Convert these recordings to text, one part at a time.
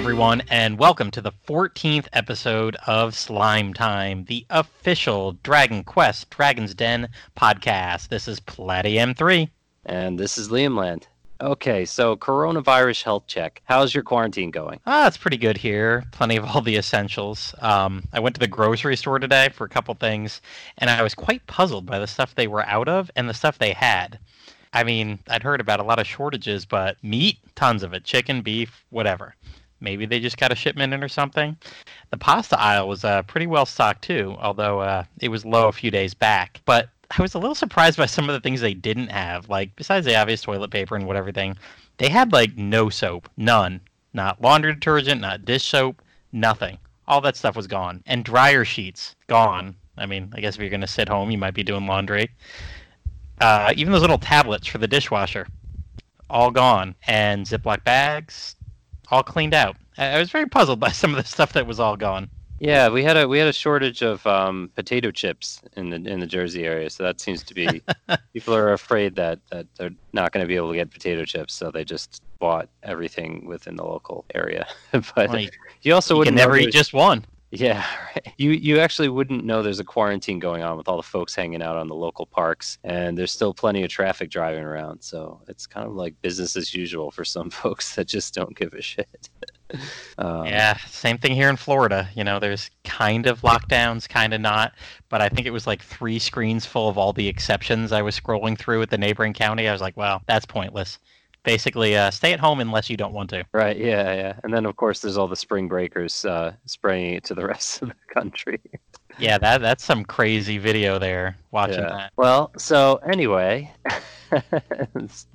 everyone, and welcome to the 14th episode of Slime Time, the official Dragon Quest Dragon's Den podcast. This is Platy M3. And this is Liam Land. Okay, so coronavirus health check. How's your quarantine going? Ah, it's pretty good here. Plenty of all the essentials. Um, I went to the grocery store today for a couple things, and I was quite puzzled by the stuff they were out of and the stuff they had. I mean, I'd heard about a lot of shortages, but meat, tons of it. Chicken, beef, whatever. Maybe they just got a shipment in or something. The pasta aisle was uh, pretty well stocked too, although uh, it was low a few days back. But I was a little surprised by some of the things they didn't have. Like besides the obvious toilet paper and whatever thing, they had like no soap, none, not laundry detergent, not dish soap, nothing. All that stuff was gone, and dryer sheets gone. I mean, I guess if you're gonna sit home, you might be doing laundry. Uh, even those little tablets for the dishwasher, all gone, and Ziploc bags, all cleaned out. I was very puzzled by some of the stuff that was all gone. Yeah, we had a we had a shortage of um, potato chips in the in the Jersey area, so that seems to be people are afraid that that they're not going to be able to get potato chips, so they just bought everything within the local area. but well, you also you wouldn't never eat just one. Yeah, right. you you actually wouldn't know there's a quarantine going on with all the folks hanging out on the local parks, and there's still plenty of traffic driving around. So it's kind of like business as usual for some folks that just don't give a shit. Um, yeah, same thing here in Florida. You know, there's kind of lockdowns, kind of not. But I think it was like three screens full of all the exceptions I was scrolling through at the neighboring county. I was like, well, that's pointless. Basically, uh, stay at home unless you don't want to. Right. Yeah. Yeah. And then, of course, there's all the spring breakers uh, spraying it to the rest of the country. Yeah, that that's some crazy video there. Watching yeah. that. Well, so anyway.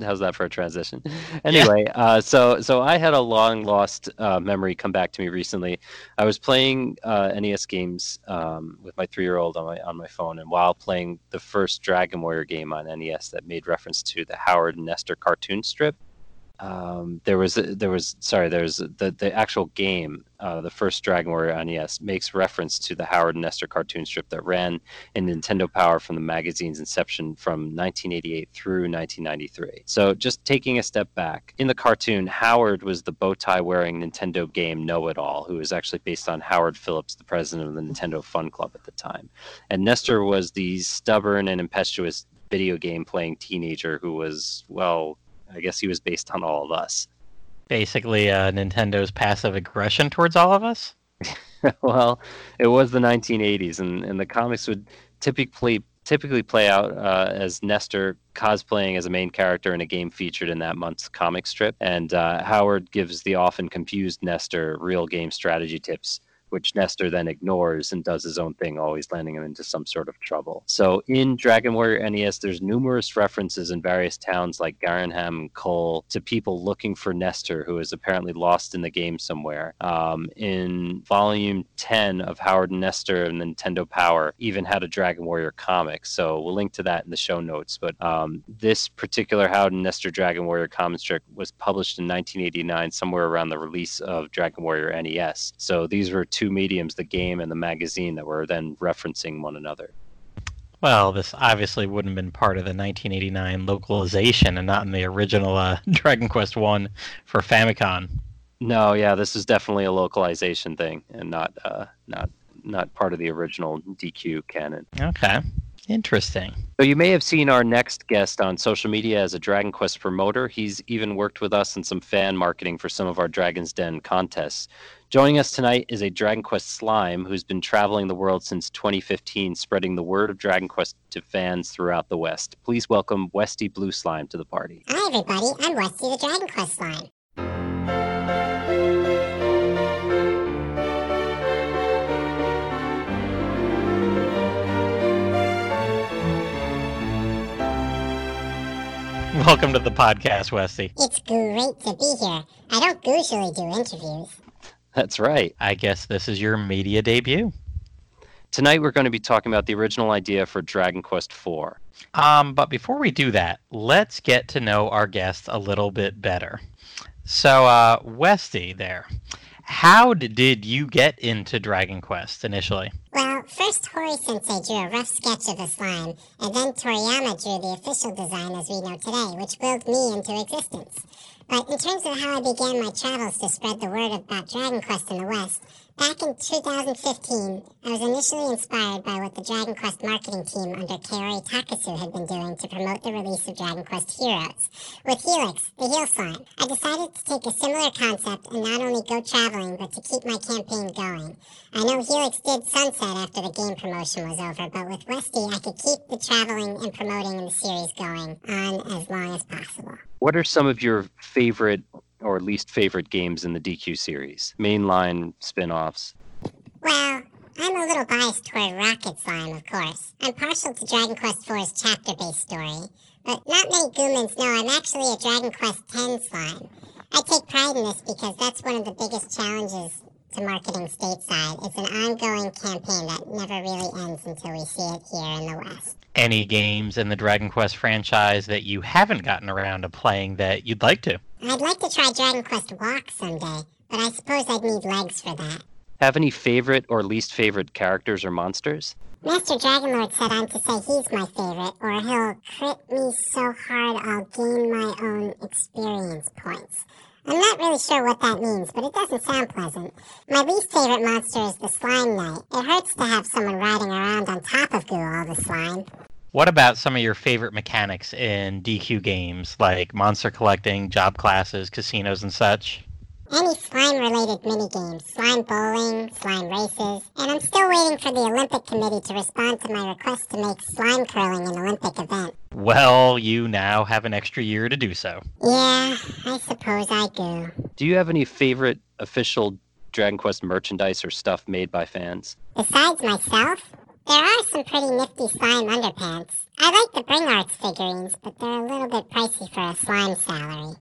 How's that for a transition? Anyway, yeah. uh, so so I had a long lost uh, memory come back to me recently. I was playing uh, NES games um, with my three year old on my on my phone, and while playing the first Dragon Warrior game on NES that made reference to the Howard and Nestor cartoon strip, um, there was there was sorry there's the the actual game uh, the first Dragon Warrior on NES makes reference to the Howard and Nestor cartoon strip that ran in Nintendo Power from the magazine's inception from 1988 through 1993. So just taking a step back in the cartoon, Howard was the bow tie wearing Nintendo game Know It All, who was actually based on Howard Phillips, the president of the Nintendo Fun Club at the time, and Nestor was the stubborn and impetuous video game playing teenager who was well I guess he was based on all of us. Basically, uh, Nintendo's passive aggression towards all of us. well, it was the 1980s, and, and the comics would typically typically play out uh, as Nestor cosplaying as a main character in a game featured in that month's comic strip, and uh, Howard gives the often confused Nestor real game strategy tips which Nestor then ignores and does his own thing, always landing him into some sort of trouble. So in Dragon Warrior NES, there's numerous references in various towns like Garinham and Kol to people looking for Nestor, who is apparently lost in the game somewhere. Um, in Volume 10 of Howard and Nestor and Nintendo Power, even had a Dragon Warrior comic. So we'll link to that in the show notes. But um, this particular Howard and Nestor Dragon Warrior comic strip was published in 1989, somewhere around the release of Dragon Warrior NES. So these were two mediums, the game and the magazine, that were then referencing one another. Well, this obviously wouldn't have been part of the 1989 localization and not in the original uh, Dragon Quest One for Famicom. No, yeah, this is definitely a localization thing and not uh, not not part of the original DQ canon. Okay. Interesting. So you may have seen our next guest on social media as a Dragon Quest promoter. He's even worked with us in some fan marketing for some of our Dragon's Den contests. Joining us tonight is a Dragon Quest slime who's been traveling the world since 2015, spreading the word of Dragon Quest to fans throughout the West. Please welcome Westy Blue Slime to the party. Hi, everybody. I'm Westy the Dragon Quest slime. Welcome to the podcast, Westy. It's great to be here. I don't usually do interviews. That's right. I guess this is your media debut. Tonight we're going to be talking about the original idea for Dragon Quest IV. Um, but before we do that, let's get to know our guest a little bit better. So, uh, Westy, there, how did you get into Dragon Quest initially? Well, first Horii Sensei drew a rough sketch of the slime, and then Toriyama drew the official design as we know today, which willed me into existence. But in terms of how I began my travels to spread the word about Dragon Quest in the West, back in 2015, I was initially inspired by what the Dragon Quest marketing team under Kaori Takasu had been doing to promote the release of Dragon Quest Heroes. With Healix, the heal Slime, I decided to take a similar concept and not only go traveling, but to keep my campaign going. I know Healix did sunset after the game promotion was over, but with Westy, I could keep the traveling and promoting in the series going on as long as possible. What are some of your favorite or least favorite games in the DQ series? Mainline spin offs? Well, I'm a little biased toward Rocket Slime, of course. I'm partial to Dragon Quest IV's chapter-based story, but not many Goomans know I'm actually a Dragon Quest X slime. I take pride in this because that's one of the biggest challenges to marketing stateside. It's an ongoing campaign that never really ends until we see it here in the West. Any games in the Dragon Quest franchise that you haven't gotten around to playing that you'd like to? I'd like to try Dragon Quest Walk someday, but I suppose I'd need legs for that. Have any favorite or least favorite characters or monsters? Master Dragonlord said I'm to say he's my favorite, or he'll crit me so hard I'll gain my own experience points. I'm not really sure what that means, but it doesn't sound pleasant. My least favorite monster is the Slime Knight. It hurts to have someone riding around on top of Goo all the slime. What about some of your favorite mechanics in DQ games, like monster collecting, job classes, casinos, and such? Any slime related minigames, slime bowling, slime races, and I'm still waiting for the Olympic Committee to respond to my request to make slime curling an Olympic event. Well, you now have an extra year to do so. Yeah, I suppose I do. Do you have any favorite official Dragon Quest merchandise or stuff made by fans? Besides myself, there are some pretty nifty slime underpants. I like the Bring Arts figurines, but they're a little bit pricey for a slime salary.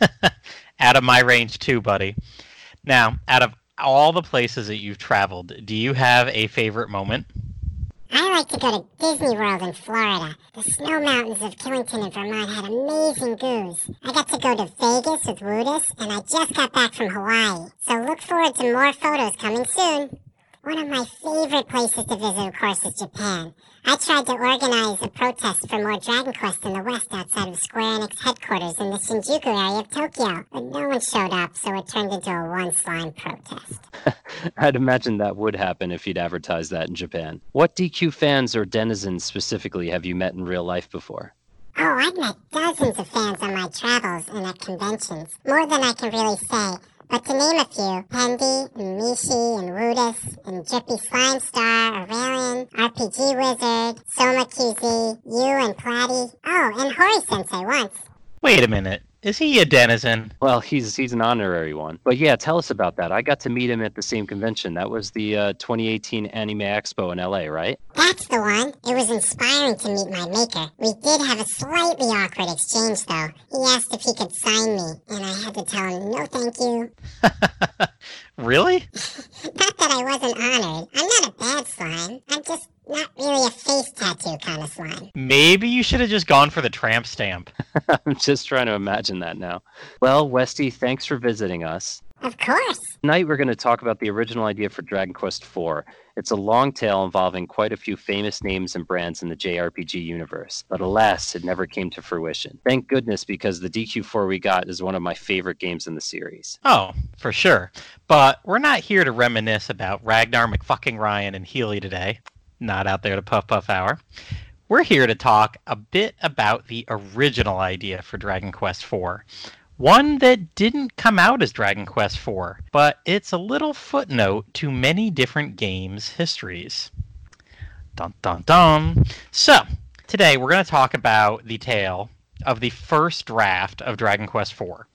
out of my range too, buddy. Now, out of all the places that you've traveled, do you have a favorite moment? I like to go to Disney World in Florida. The snow mountains of Killington in Vermont had amazing views. I got to go to Vegas with Woodus, and I just got back from Hawaii. So look forward to more photos coming soon. One of my favorite places to visit, of course, is Japan. I tried to organize a protest for more Dragon Quest in the West outside of Square Enix headquarters in the Shinjuku area of Tokyo, but no one showed up, so it turned into a one slime protest. I'd imagine that would happen if you'd advertised that in Japan. What DQ fans or denizens specifically have you met in real life before? Oh, I've met dozens of fans on my travels and at conventions. More than I can really say. But to name a few, Pendy, and Mishi, and Rudis, and Drippy Slime Star, Aurelian, RPG Wizard, Soma QZ, you and Platty. Oh, and Horii Sensei once. Wait a minute. Is he a denizen? Well, he's he's an honorary one. But yeah, tell us about that. I got to meet him at the same convention. That was the uh, 2018 Anime Expo in LA, right? That's the one. It was inspiring to meet my maker. We did have a slightly awkward exchange, though. He asked if he could sign me, and I had to tell him no thank you. really? not that I wasn't honored. I'm not a bad slime. I'm just not really a face tattoo kind of slime. Maybe you should have just gone for the tramp stamp. I'm just trying to imagine that now. Well, Westy, thanks for visiting us. Of course. Tonight we're going to talk about the original idea for Dragon Quest IV. It's a long tale involving quite a few famous names and brands in the JRPG universe, but alas, it never came to fruition. Thank goodness because the DQ4 we got is one of my favorite games in the series. Oh, for sure. But we're not here to reminisce about Ragnar McFucking Ryan and Healie today. Not out there to puff puff hour. We're here to talk a bit about the original idea for Dragon Quest IV one that didn't come out as Dragon Quest IV, but it's a little footnote to many different games' histories. Dun dun dun. So, today we're going to talk about the tale of the first draft of Dragon Quest IV.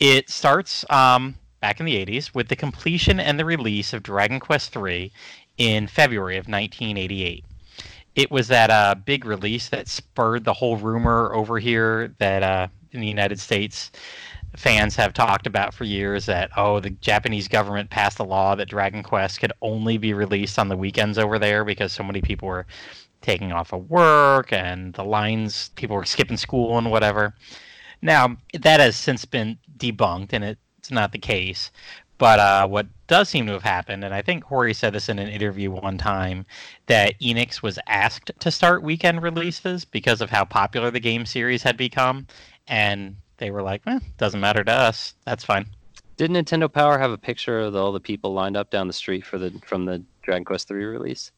It starts um, back in the 80s with the completion and the release of Dragon Quest III in February of 1988 it was that uh, big release that spurred the whole rumor over here that uh, in the United States fans have talked about for years that oh the Japanese government passed a law that Dragon Quest could only be released on the weekends over there because so many people were taking off of work and the lines people were skipping school and whatever. Now that has since been debunked and it's not the case. But uh, what does seem to have happened, and I think Horii said this in an interview one time, that Enix was asked to start weekend releases because of how popular the game series had become, and they were like, eh, doesn't matter to us. That's fine. Did Nintendo Power have a picture of all the people lined up down the street for the from the Dragon Quest III release?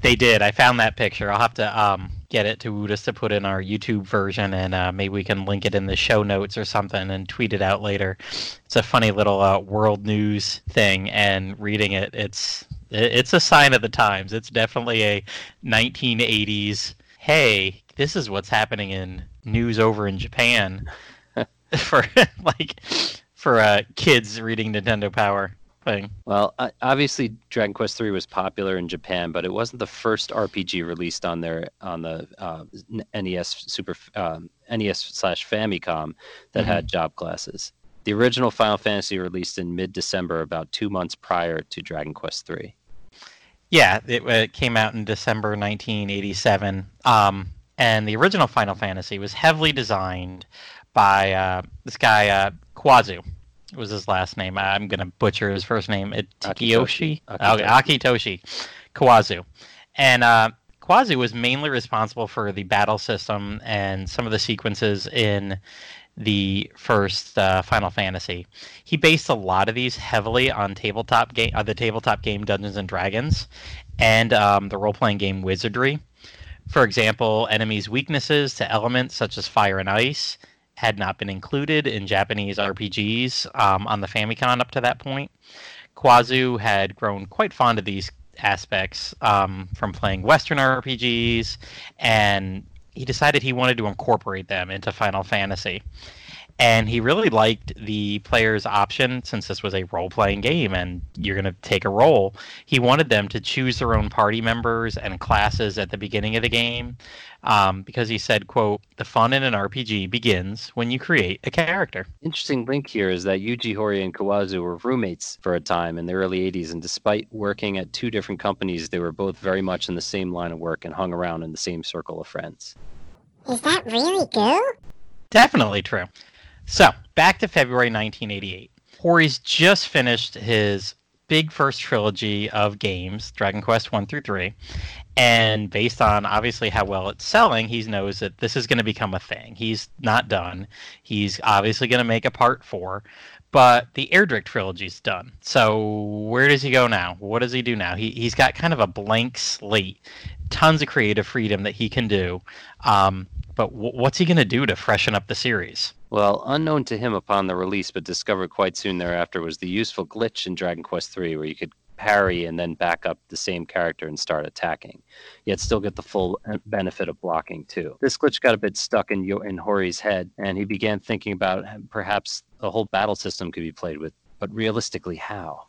They did. I found that picture. I'll have to um, get it to Woodus to put in our YouTube version, and uh, maybe we can link it in the show notes or something and tweet it out later. It's a funny little uh, world news thing, and reading it, it's it's a sign of the times. It's definitely a 1980s. Hey, this is what's happening in news over in Japan for like for uh, kids reading Nintendo Power Well, obviously, Dragon Quest III was popular in Japan, but it wasn't the first RPG released on their on the uh, NES Super um, NES slash Famicom that mm-hmm. had job classes. The original Final Fantasy released in mid December, about two months prior to Dragon Quest III. Yeah, it, it came out in December 1987. Um, and the original Final Fantasy was heavily designed by uh, this guy uh, Kawazu. Was his last name? I'm gonna butcher his first name. Akitoshi. Okay, Akitoshi Kawazu, and uh, Kawazu was mainly responsible for the battle system and some of the sequences in the first uh, Final Fantasy. He based a lot of these heavily on tabletop game, uh, the tabletop game Dungeons and Dragons, and um, the role playing game Wizardry. For example, enemies' weaknesses to elements such as fire and ice had not been included in Japanese RPGs um, on the Famicom up to that point. Kawazu had grown quite fond of these aspects um, from playing Western RPGs, and he decided he wanted to incorporate them into Final Fantasy and he really liked the player's option since this was a role-playing game and you're going to take a role. He wanted them to choose their own party members and classes at the beginning of the game um, because he said quote the fun in an rpg begins when you create a character. Interesting link here is that yuji horii and kawazu were roommates for a time in the early 80s and despite working at two different companies they were both very much in the same line of work and hung around in the same circle of friends. Is that really true? Definitely true so, back to February 1988. Horii's just finished his big first trilogy of games, Dragon Quest 1 through 3. And based on obviously how well it's selling, he knows that this is going to become a thing. He's not done. He's obviously going to make a part 4, but the Erdrick trilogy's done. So, where does he go now? What does he do now? He he's got kind of a blank slate, tons of creative freedom that he can do. Um, but w- what's he going to do to freshen up the series? Well, unknown to him upon the release, but discovered quite soon thereafter, was the useful glitch in Dragon Quest III where you could parry and then back up the same character and start attacking, yet still get the full benefit of blocking too. This glitch got a bit stuck in in Horii's head, and he began thinking about perhaps the whole battle system could be played with, but realistically, how?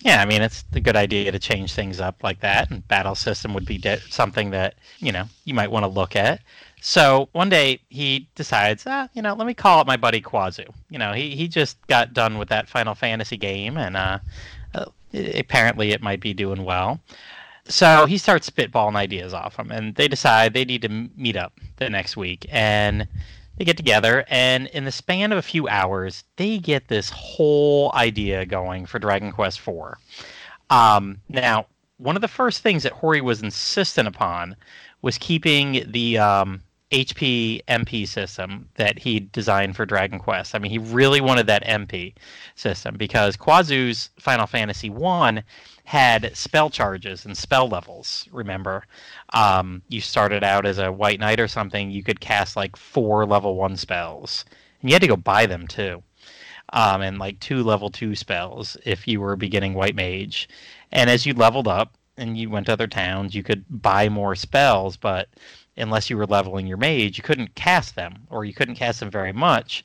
Yeah, I mean it's a good idea to change things up like that, and battle system would be de- something that you know you might want to look at. So one day he decides, ah, you know, let me call up my buddy Kawazu. You know, he, he just got done with that Final Fantasy game, and uh, uh, apparently it might be doing well. So he starts spitballing ideas off him, and they decide they need to meet up the next week. And they get together, and in the span of a few hours, they get this whole idea going for Dragon Quest IV. Um, now, one of the first things that Horii was insistent upon was keeping the um, HP MP system that he designed for Dragon Quest. I mean, he really wanted that MP system because Kawazu's Final Fantasy One had spell charges and spell levels. Remember, um, you started out as a White Knight or something, you could cast like four level one spells, and you had to go buy them too. Um, and like two level two spells if you were a beginning White Mage. And as you leveled up and you went to other towns, you could buy more spells, but unless you were leveling your mage, you couldn't cast them, or you couldn't cast them very much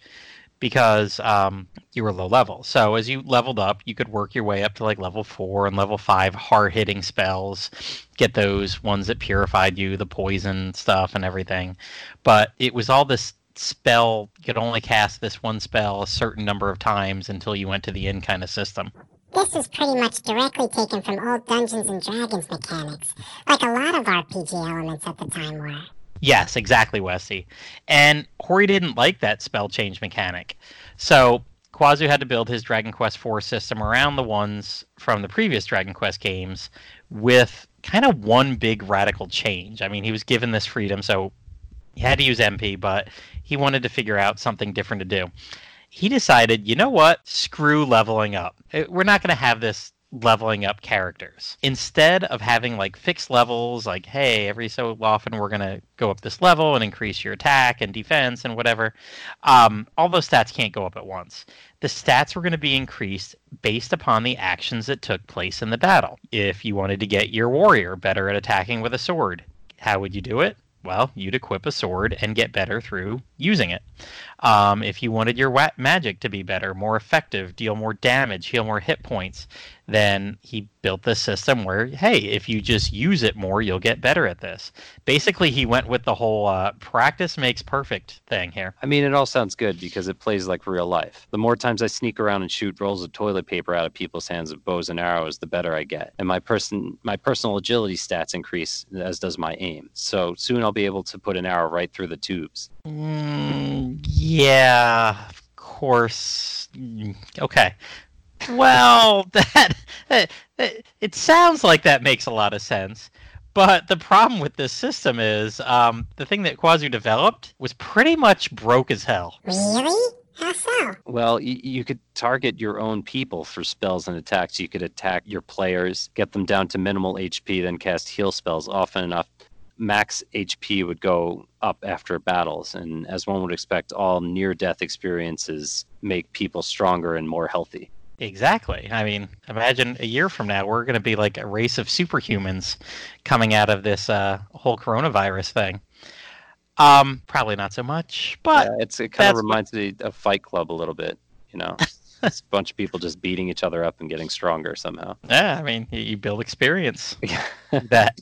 because um, you were low level. So as you leveled up, you could work your way up to like level four and level five hard hitting spells, get those ones that purified you, the poison stuff and everything. But it was all this spell you could only cast this one spell a certain number of times until you went to the end kind of system. This is pretty much directly taken from old Dungeons and Dragons mechanics, like a lot of RPG elements at the time were. Yes, exactly, Westy. And Horii didn't like that spell change mechanic. So Kawazu had to build his Dragon Quest IV system around the ones from the previous Dragon Quest games with kind of one big radical change. I mean, he was given this freedom, so He had to use MP, but he wanted to figure out something different to do. He decided, you know what? Screw leveling up. Uh, We're not going to have this leveling up characters. Instead of having like fixed levels, like, hey, every so often we're going to go up this level and increase your attack and defense and whatever, um, all those stats can't go up at once. The stats were going to be increased based upon the actions that took place in the battle. If you wanted to get your warrior better at attacking with a sword, how would you do it? Well, you'd equip a sword and get better through using it. Um, if you wanted your magic to be better, more effective, deal more damage, heal more hit points, then he built this system where, hey, if you just use it more, you'll get better at this. Basically, he went with the whole uh, practice makes perfect thing here. I mean, it all sounds good because it plays like real life. The more times I sneak around and shoot rolls of toilet paper out of people's hands with bows and arrows, the better I get. And my person, my personal agility stats increase, as does my aim. So soon I'll be able to put an arrow right through the tubes. Mm, yeah, of course. Mm, Okay. Well, that, that, that- it sounds like that makes a lot of sense. But the problem with this system is um, the thing that Kawazu developed was pretty much broke as hell. Really? How so? Well, you, you could target your own people for spells and attacks. You could attack your players, get them down to minimal HP, then cast heal spells. Often enough, max HP would go up after battles. And as one would expect, all near death experiences make people stronger and more healthy. Exactly. I mean, imagine a year from now, we're going to be like a race of superhumans coming out of this uh, whole coronavirus thing. Um, probably not so much, but Yeah, it's, it kind of what- reminds me of Fight Club a little bit, you know? it's a bunch of people just beating each other up and getting stronger somehow. yeah, I mean, you, you build experience. Yeah. that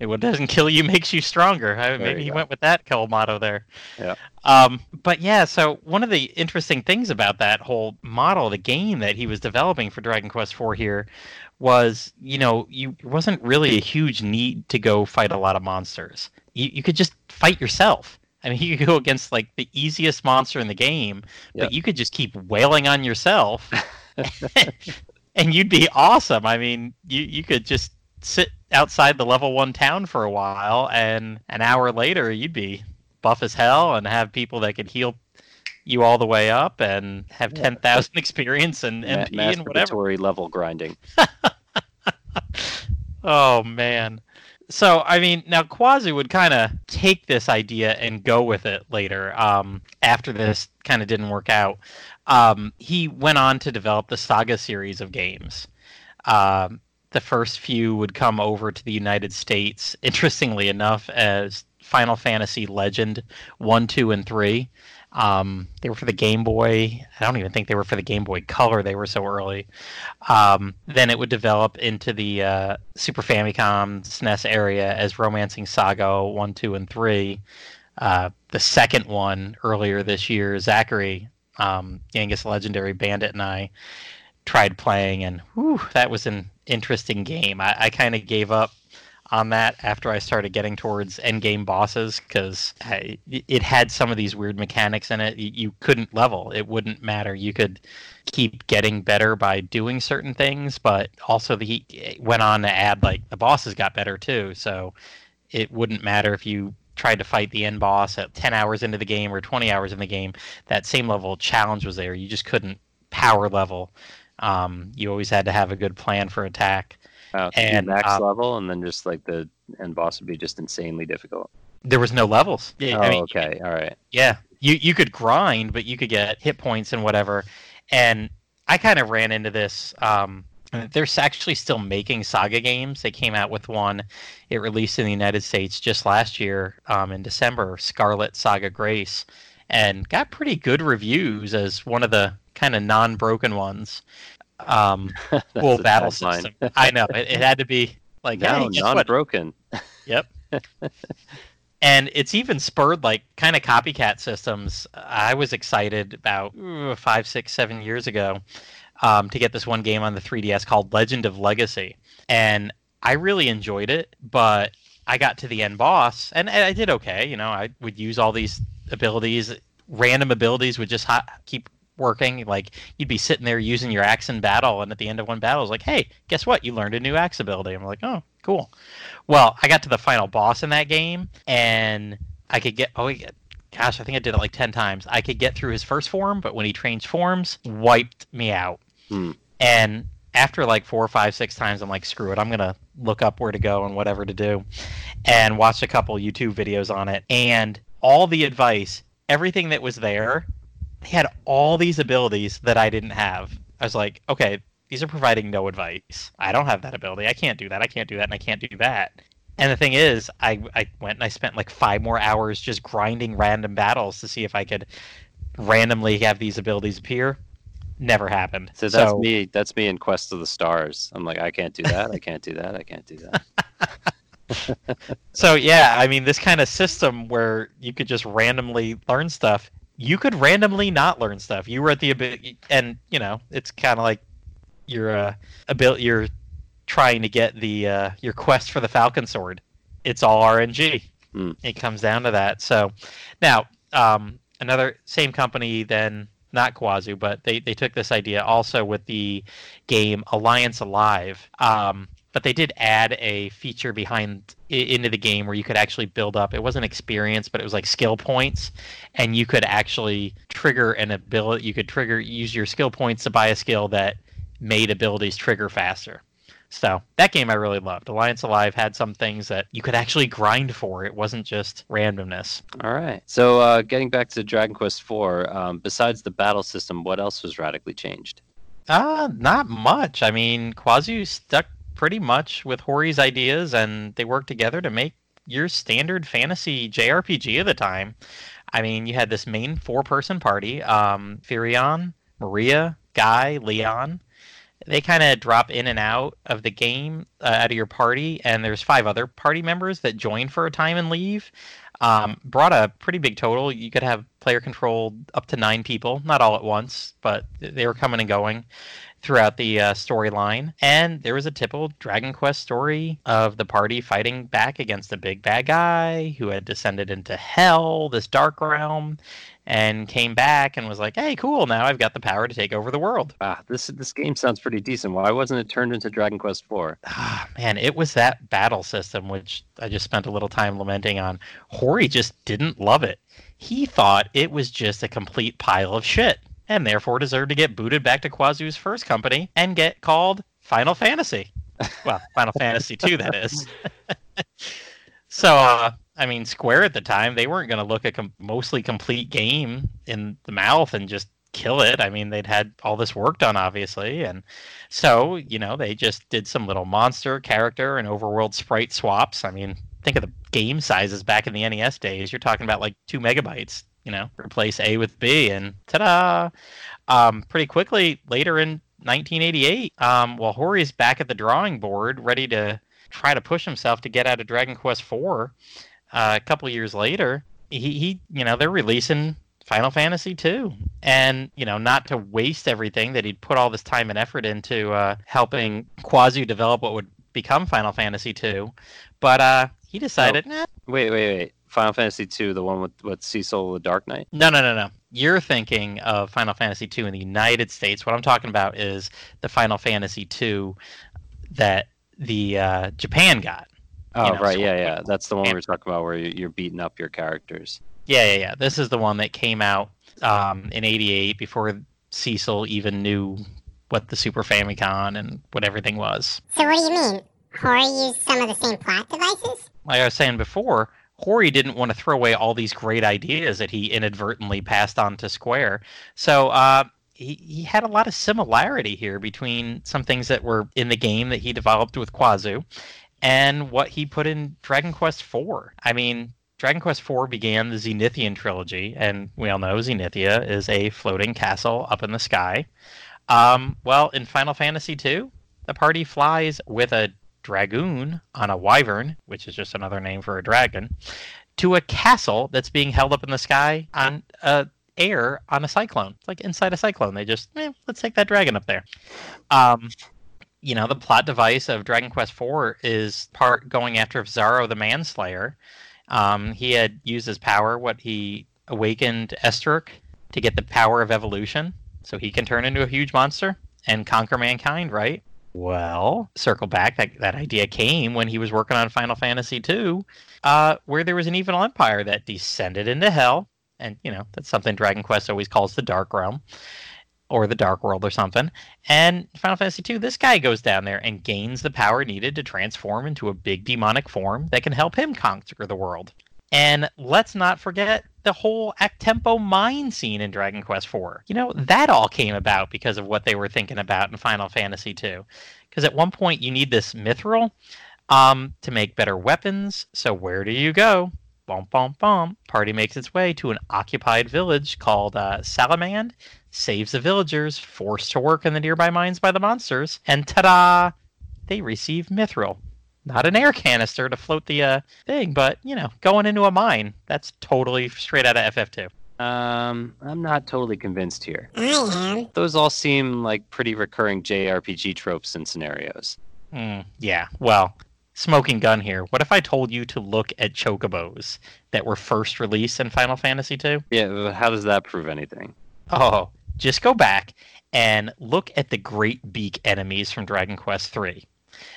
what doesn't kill you makes you stronger. I, maybe you he go. went with that kill motto there. Yeah. Um, but yeah, so one of the interesting things about that whole model, the game that he was developing for Dragon Quest IV here, was you know you wasn't really a huge need to go fight a lot of monsters. You you could just fight yourself. I mean, you could go against like the easiest monster in the game, Yep. but you could just keep wailing on yourself, and you'd be awesome. I mean, you you could just sit outside the level one town for a while, and an hour later, you'd be buff as hell and have people that could heal you all the way up and have Yeah. ten thousand experience and Ma- MP and whatever. level grinding. Oh man. So I mean, now Kawazu would kind of take this idea and go with it later. Um, after this kind of didn't work out, um, he went on to develop the Saga series of games. Um, the first few would come over to the United States, interestingly enough, as Final Fantasy Legend one, two, and three. Um, they were for the Game Boy. I don't even think they were for the Game Boy Color. They were so early. Um, then it would develop into the uh, Super Famicom SNES area as Romancing Saga 1, 2, and 3. Uh, the second one earlier this year, Zachary, um, Yangus Legendary Bandit, and I tried playing, and whew, that was an interesting game. I, I kind of gave up on that after I started getting towards end game bosses because it had some of these weird mechanics in it. You, couldn't level; it wouldn't matter. You could keep getting better by doing certain things, but also the it went on to add like the bosses got better too. So it wouldn't matter if you tried to fight the end boss at 10 hours into the game or 20 hours in the game. That same level of challenge was there. You just couldn't power level. Um, you always had to have a good plan for attack. You And, max um, level, and then just like the end boss would be just insanely difficult. There was no levels. Yeah, oh, I mean, okay, all right. Yeah, you you could grind, but you could get hit points and whatever. And I kind of ran into this. Um, they're actually still making Saga games. They came out with one. It released in the United States just last year um, in December. Scarlet Saga Grace, and got pretty good reviews as one of the kind of non-broken ones. Um, cool battle system. I know it, it had to be like Now hey, non-broken. Yep. and it's even spurred like kind of copycat systems. I was excited about ooh, five, six, seven years ago um, to get this one game on the 3DS called Legend of Legacy, and I really enjoyed it. But I got to the end boss, and, and I did okay. You know, I would use all these abilities, random abilities would just keep working. Like you'd be sitting there using your axe in battle, and at the end of one battle, it's like, hey, guess what? You learned a new axe ability. I'm like, oh, cool. Well, I got to the final boss in that game, and I could get oh gosh, I think I did it like ten times. I could get through his first form, but when he changed forms, wiped me out. Hmm. And after like four, five, six times, I'm like, screw it. I'm gonna look up where to go and whatever to do, and watched a couple YouTube videos on it. And all the advice, everything that was there, they had all these abilities that I didn't have. I was like, okay, these are providing no advice. I don't have that ability. I can't do that. I can't do that, and I can't do that. And the thing is, I, I went and I spent like five more hours just grinding random battles to see if I could randomly have these abilities appear. Never happened. So that's me. That's me in Quest of the Stars. I'm like, I can't do that. I can't do that. I can't do that. so yeah, I mean, this kind of system where you could just randomly learn stuff, you could randomly not learn stuff. You were at the ability, and you know, it's kind of like your uh, ability. You're trying to get the uh, your quest for the Falcon Sword. It's all RNG. Hmm. It comes down to that. So now, um, another same company then not Kawazu, but they, they took this idea also with the game Alliance Alive. Um, but they did add a feature behind into the game where you could actually build up. It wasn't experience, but it was like skill points, and you could actually trigger an ability. You could trigger use your skill points to buy a skill that made abilities trigger faster. So that game I really loved. Alliance Alive had some things that you could actually grind for. It wasn't just randomness. All right. So uh, getting back to Dragon Quest IV, um, besides the battle system, what else was radically changed? Uh, not much. I mean, Kawazu stuck pretty much with Horii's ideas, and they worked together to make your standard fantasy JRPG of the time. I mean, you had this main four-person party: um, Firion, Maria, Guy, Leon. They kind of drop in and out of the game, uh, out of your party, and there's five other party members that join for a time and leave. Um, brought a pretty big total. You could have player control up to nine people, not all at once, but they were coming and going throughout the uh, storyline. And there was a typical Dragon Quest story of the party fighting back against a big bad guy who had descended into hell, this dark realm, and came back and was like, "Hey, cool! Now I've got the power to take over the world." Ah, this this game sounds pretty decent. Why wasn't it turned into Dragon Quest IV? Ah, man, it was that battle system which I just spent a little time lamenting on. Horii just didn't love it. He thought it was just a complete pile of shit, and therefore deserved to get booted back to Kawazu's first company and get called Final Fantasy. Well, Final Fantasy 2, that is. so, uh, I mean, Square at the time, they weren't going to look a com- mostly complete game in the mouth and just kill it. I mean, they'd had all this work done, obviously, and so you know they just did some little monster character and overworld sprite swaps. I mean, think of the game sizes back in the NES days. You're talking about like two megabytes. You know, replace A with B, and ta-da! Um, pretty quickly later in 1988, um, while Horii's back at the drawing board, ready to try to push himself to get out of Dragon Quest IV. Uh, a couple years later, he, he, you know, they're releasing Final Fantasy two, and you know, not to waste everything that he'd put all this time and effort into uh, helping Kawazu develop what would become Final Fantasy two, but uh, he decided, nah, Wait, wait, wait. Final Fantasy two, the one with with Cecil the Dark Knight. no, no, no, no. You're thinking of Final Fantasy two in the United States. What I'm talking about is the Final Fantasy two that the uh, Japan got. Oh, know, right, so- yeah, yeah. That's the one we were talking about where you- you're beating up your characters. Yeah, yeah, yeah. This is the one that came out um, in '88 before Cecil even knew what the Super Famicom and what everything was. So what do you mean? Horii used some of the same plot devices? Like I was saying before, Horii didn't want to throw away all these great ideas that he inadvertently passed on to Square. So uh, he, he had a lot of similarity here between some things that were in the game that he developed with Kawazu and what he put in Dragon Quest IV. I mean, Dragon Quest IV began the Zenithian trilogy, and we all know Zenithia is a floating castle up in the sky. Um, well, in Final Fantasy II, the party flies with a dragoon on a wyvern, which is just another name for a dragon, to a castle that's being held up in the sky on uh, air on a cyclone. It's like inside a cyclone. They just, eh, let's take that dragon up there. Um, you know, the plot device of Dragon Quest IV is part going after Psaro the Manslayer. Um, he had used his power, what he awakened Estark to get the power of evolution, so he can turn into a huge monster and conquer mankind, right? Well, circle back. That, that idea came when he was working on Final Fantasy II, uh, where there was an evil empire that descended into hell. And, you know, that's something Dragon Quest always calls the Dark Realm or the Dark World or something. And Final Fantasy II, this guy goes down there and gains the power needed to transform into a big demonic form that can help him conquer the world. And let's not forget the whole Aktemto mine scene in Dragon Quest IV. You know, that all came about because of what they were thinking about in Final Fantasy II. Because at one point you need this mithril um, to make better weapons. So where do you go? Bum, bum, bum. Party makes its way to an occupied village called uh, Salamand, saves the villagers forced to work in the nearby mines by the monsters, and ta-da! They receive mithril not an air canister to float the uh, thing, but you know, going into a mine. That's totally straight out of FF2. Um, I'm not totally convinced here. I am. Those all seem like pretty recurring JRPG tropes and scenarios. Mm, yeah. Well, smoking gun here. What if I told you to look at chocobos that were first released in Final Fantasy II? Yeah, how does that prove anything? Oh, just go back and look at the Great Beak enemies from Dragon Quest III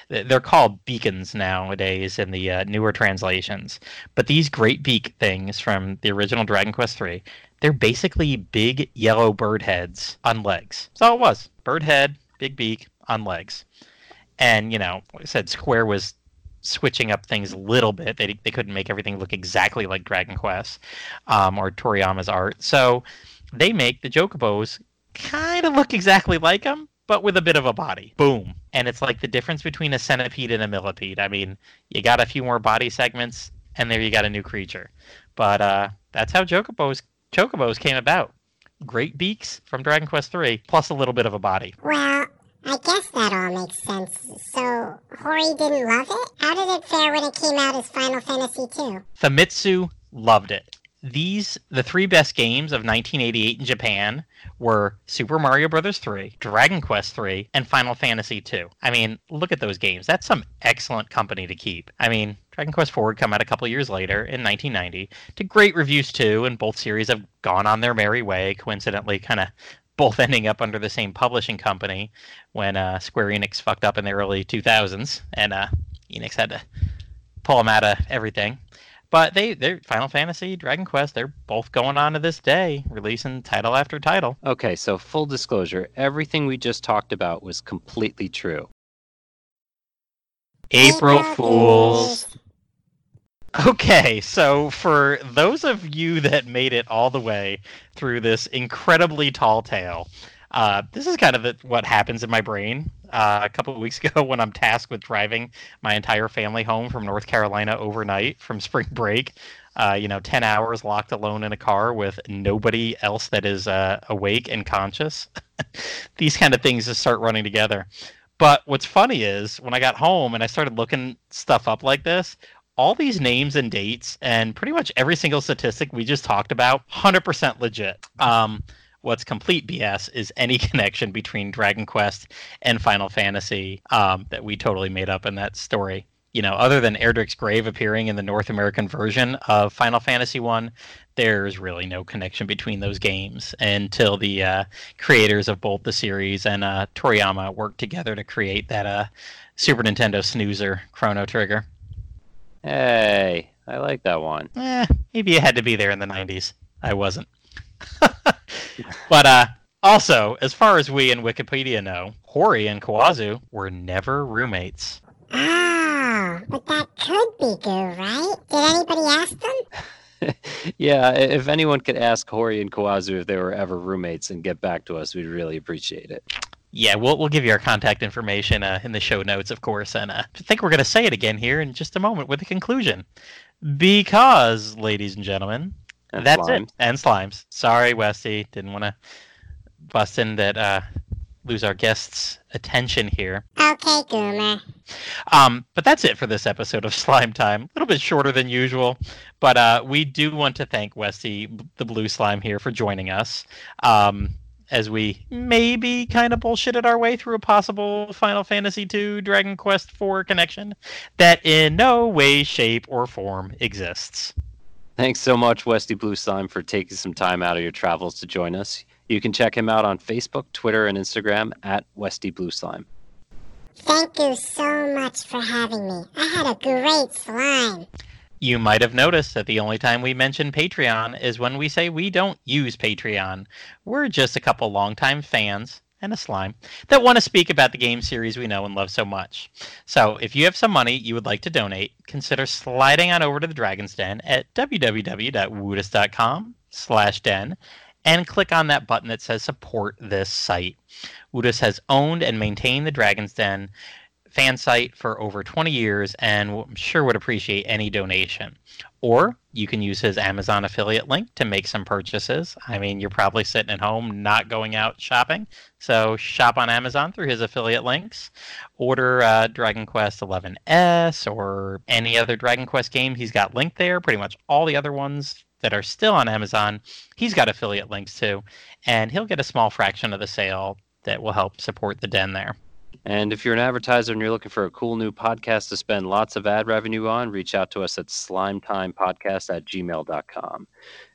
they're called beacons nowadays in the uh, newer translations. But these great beak things from the original Dragon Quest III, they're basically big yellow bird heads on legs. That's all it was. Bird head, big beak on legs. And, you know, like I said, Square was switching up things a little bit. They, they couldn't make everything look exactly like Dragon Quest um, or Toriyama's art. So they make the Jokobos kind of look exactly like them, but with a bit of a body. Boom. And it's like the difference between a centipede and a millipede. I mean, you got a few more body segments, and there you got a new creature. But uh, that's how Jokobos, Chocobos came about. Great beaks from Dragon Quest III, plus a little bit of a body. Well, I guess that all makes sense. So, Horii didn't love it? How did it fare when it came out as Final Fantasy II? Famitsu loved it. These, the three best games of 1988 in Japan, were Super Mario Bros. 3, Dragon Quest 3, and Final Fantasy 2. I mean, look at those games. That's some excellent company to keep. I mean, Dragon Quest 4 would come out a couple years later in 1990 to great reviews too, and both series have gone on their merry way, coincidentally, kind of both ending up under the same publishing company when uh, Square Enix fucked up in the early 2000s, and uh, Enix had to pull them out of everything. But they, they're Final Fantasy, Dragon Quest, they're both going on to this day, releasing title after title. Okay, so full disclosure, everything we just talked about was completely true. April Fools. Okay, so for those of you that made it all the way through this incredibly tall tale, uh, this is kind of what happens in my brain. Uh, a couple of weeks ago, when I'm tasked with driving my entire family home from North Carolina overnight from spring break, uh, you know, 10 hours locked alone in a car with nobody else that is uh, awake and conscious. These kind of things just start running together. But what's funny is when I got home and I started looking stuff up like this, all these names and dates and pretty much every single statistic we just talked about, 100% legit. Um, what's complete BS is any connection between Dragon Quest and Final Fantasy um, that we totally made up in that story. You know, other than Erdrick's grave appearing in the North American version of Final Fantasy One, there's really no connection between those games until the uh, creators of both the series and uh, Toriyama worked together to create that uh, Super Nintendo snoozer, Chrono Trigger. Hey, I like that one. Eh, maybe it had to be there in the 90s. I wasn't. but uh, also, as far as we in Wikipedia know, Horii and Kawazu were never roommates. Oh, but that could be good, right? Did anybody ask them? yeah, if anyone could ask Horii and Kawazu if they were ever roommates and get back to us, we'd really appreciate it. Yeah, we'll we'll give you our contact information uh, in the show notes, of course, and uh, I think we're going to say it again here in just a moment with the conclusion, because, ladies and gentlemen, And that's slimes. it. And slimes. Sorry, Westy. Didn't want to bust in that uh, lose our guests' attention here. Okay, Goomer. Um, but that's it for this episode of Slime Time. A little bit shorter than usual, but uh, we do want to thank Westy, the Blue Slime, here for joining us. Um, as we maybe kind of bullshitted our way through a possible Final Fantasy II Dragon Quest IV connection that in no way, shape, or form exists. Thanks so much, Westy Blue Slime, for taking some time out of your travels to join us. You can check him out on Facebook, Twitter, and Instagram at Westy Blue Slime. Thank you so much for having me. I had a great slime. You might have noticed that the only time we mention Patreon is when we say we don't use Patreon. We're just a couple longtime fans and a slime that want to speak about the game series we know and love so much. So, if you have some money you would like to donate, consider sliding on over to the Dragon's Den at www.woodus.com slash den and click on that button that says support this site. Woodus has owned and maintained the Dragon's Den fan site for over 20 years and I'm sure would appreciate any donation. Or you can use his Amazon affiliate link to make some purchases. I mean, you're probably sitting at home not going out shopping. So shop on Amazon through his affiliate links. Order uh, Dragon Quest 11S or any other Dragon Quest game. He's got linked there. Pretty much all the other ones that are still on Amazon, he's got affiliate links too. And he'll get a small fraction of the sale that will help support the den there. And if you're an advertiser and you're looking for a cool new podcast to spend lots of ad revenue on, reach out to us at slimetimepodcast at gmail.com.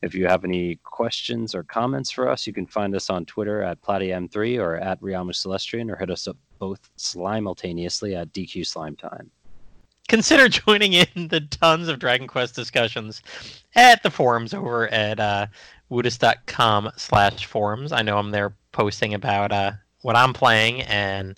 If you have any questions or comments for us, you can find us on Twitter at PlatiM3 or at Riamu Celestrian or hit us up both simultaneously at DQ Slimetime. Consider joining in the tons of Dragon Quest discussions at the forums over at uh, woodus.com slash forums. I know I'm there posting about uh, what I'm playing and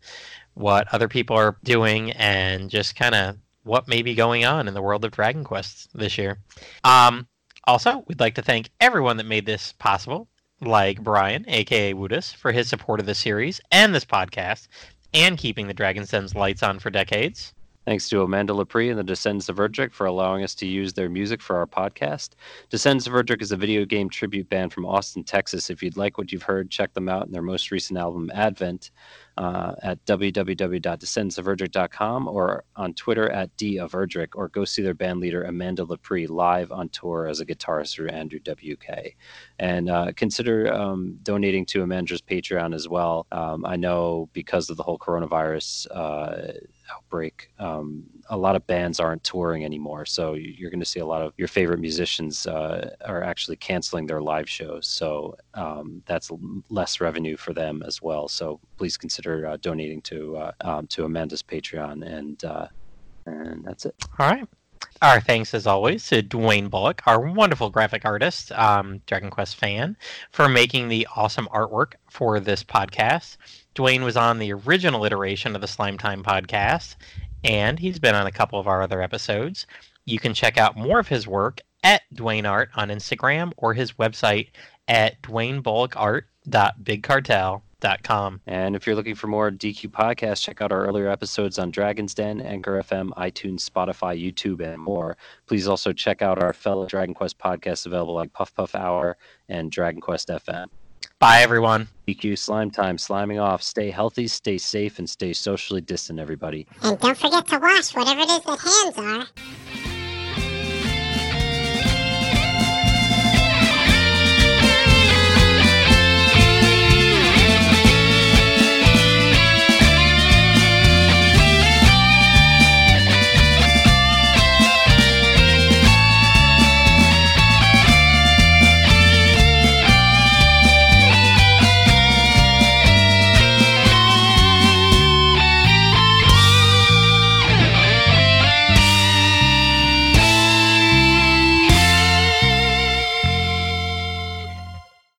what other people are doing and just kind of what may be going on in the world of Dragon Quest this year. Um, also, we'd like to thank everyone that made this possible, like Brian, aka Woodus, for his support of the series and this podcast, and keeping the Dragon's Den's lights on for decades. Thanks to Amanda Lepre and the Descendants of Erdrick for allowing us to use their music for our podcast. Descendants of Erdrick is a video game tribute band from Austin, Texas. If you'd like what you've heard, check them out in their most recent album, Advent, uh, at www.descendantsoferdrick.com or on Twitter at D of Erdrick, or go see their band leader Amanda Lepre live on tour as a guitarist through Andrew WK. And uh, consider um, donating to Amanda's Patreon as well. Um, I know because of the whole coronavirus uh, outbreak, um, a lot of bands aren't touring anymore. So you're going to see a lot of your favorite musicians uh, are actually canceling their live shows. So um, that's less revenue for them as well. So please consider uh, donating to uh, um, to Amanda's Patreon, and uh, and that's it. All right. Our thanks, as always, to Dwayne Bullock, our wonderful graphic artist, um, Dragon Quest fan, for making the awesome artwork for this podcast. Dwayne was on the original iteration of the Slime Time podcast, and he's been on a couple of our other episodes. You can check out more of his work at Dwayne Art on Instagram or his website at dwaynebullocart.bigcartel.com. And if you're looking for more DQ podcasts, check out our earlier episodes on Dragon's Den, Anchor FM, iTunes, Spotify, YouTube, and more. Please also check out our fellow Dragon Quest podcasts available on Puff Puff Hour and Dragon Quest FM. Bye, everyone. DQ Slime Time, sliming off. Stay healthy, stay safe, and stay socially distant, everybody. And don't forget to wash whatever it is that hands are.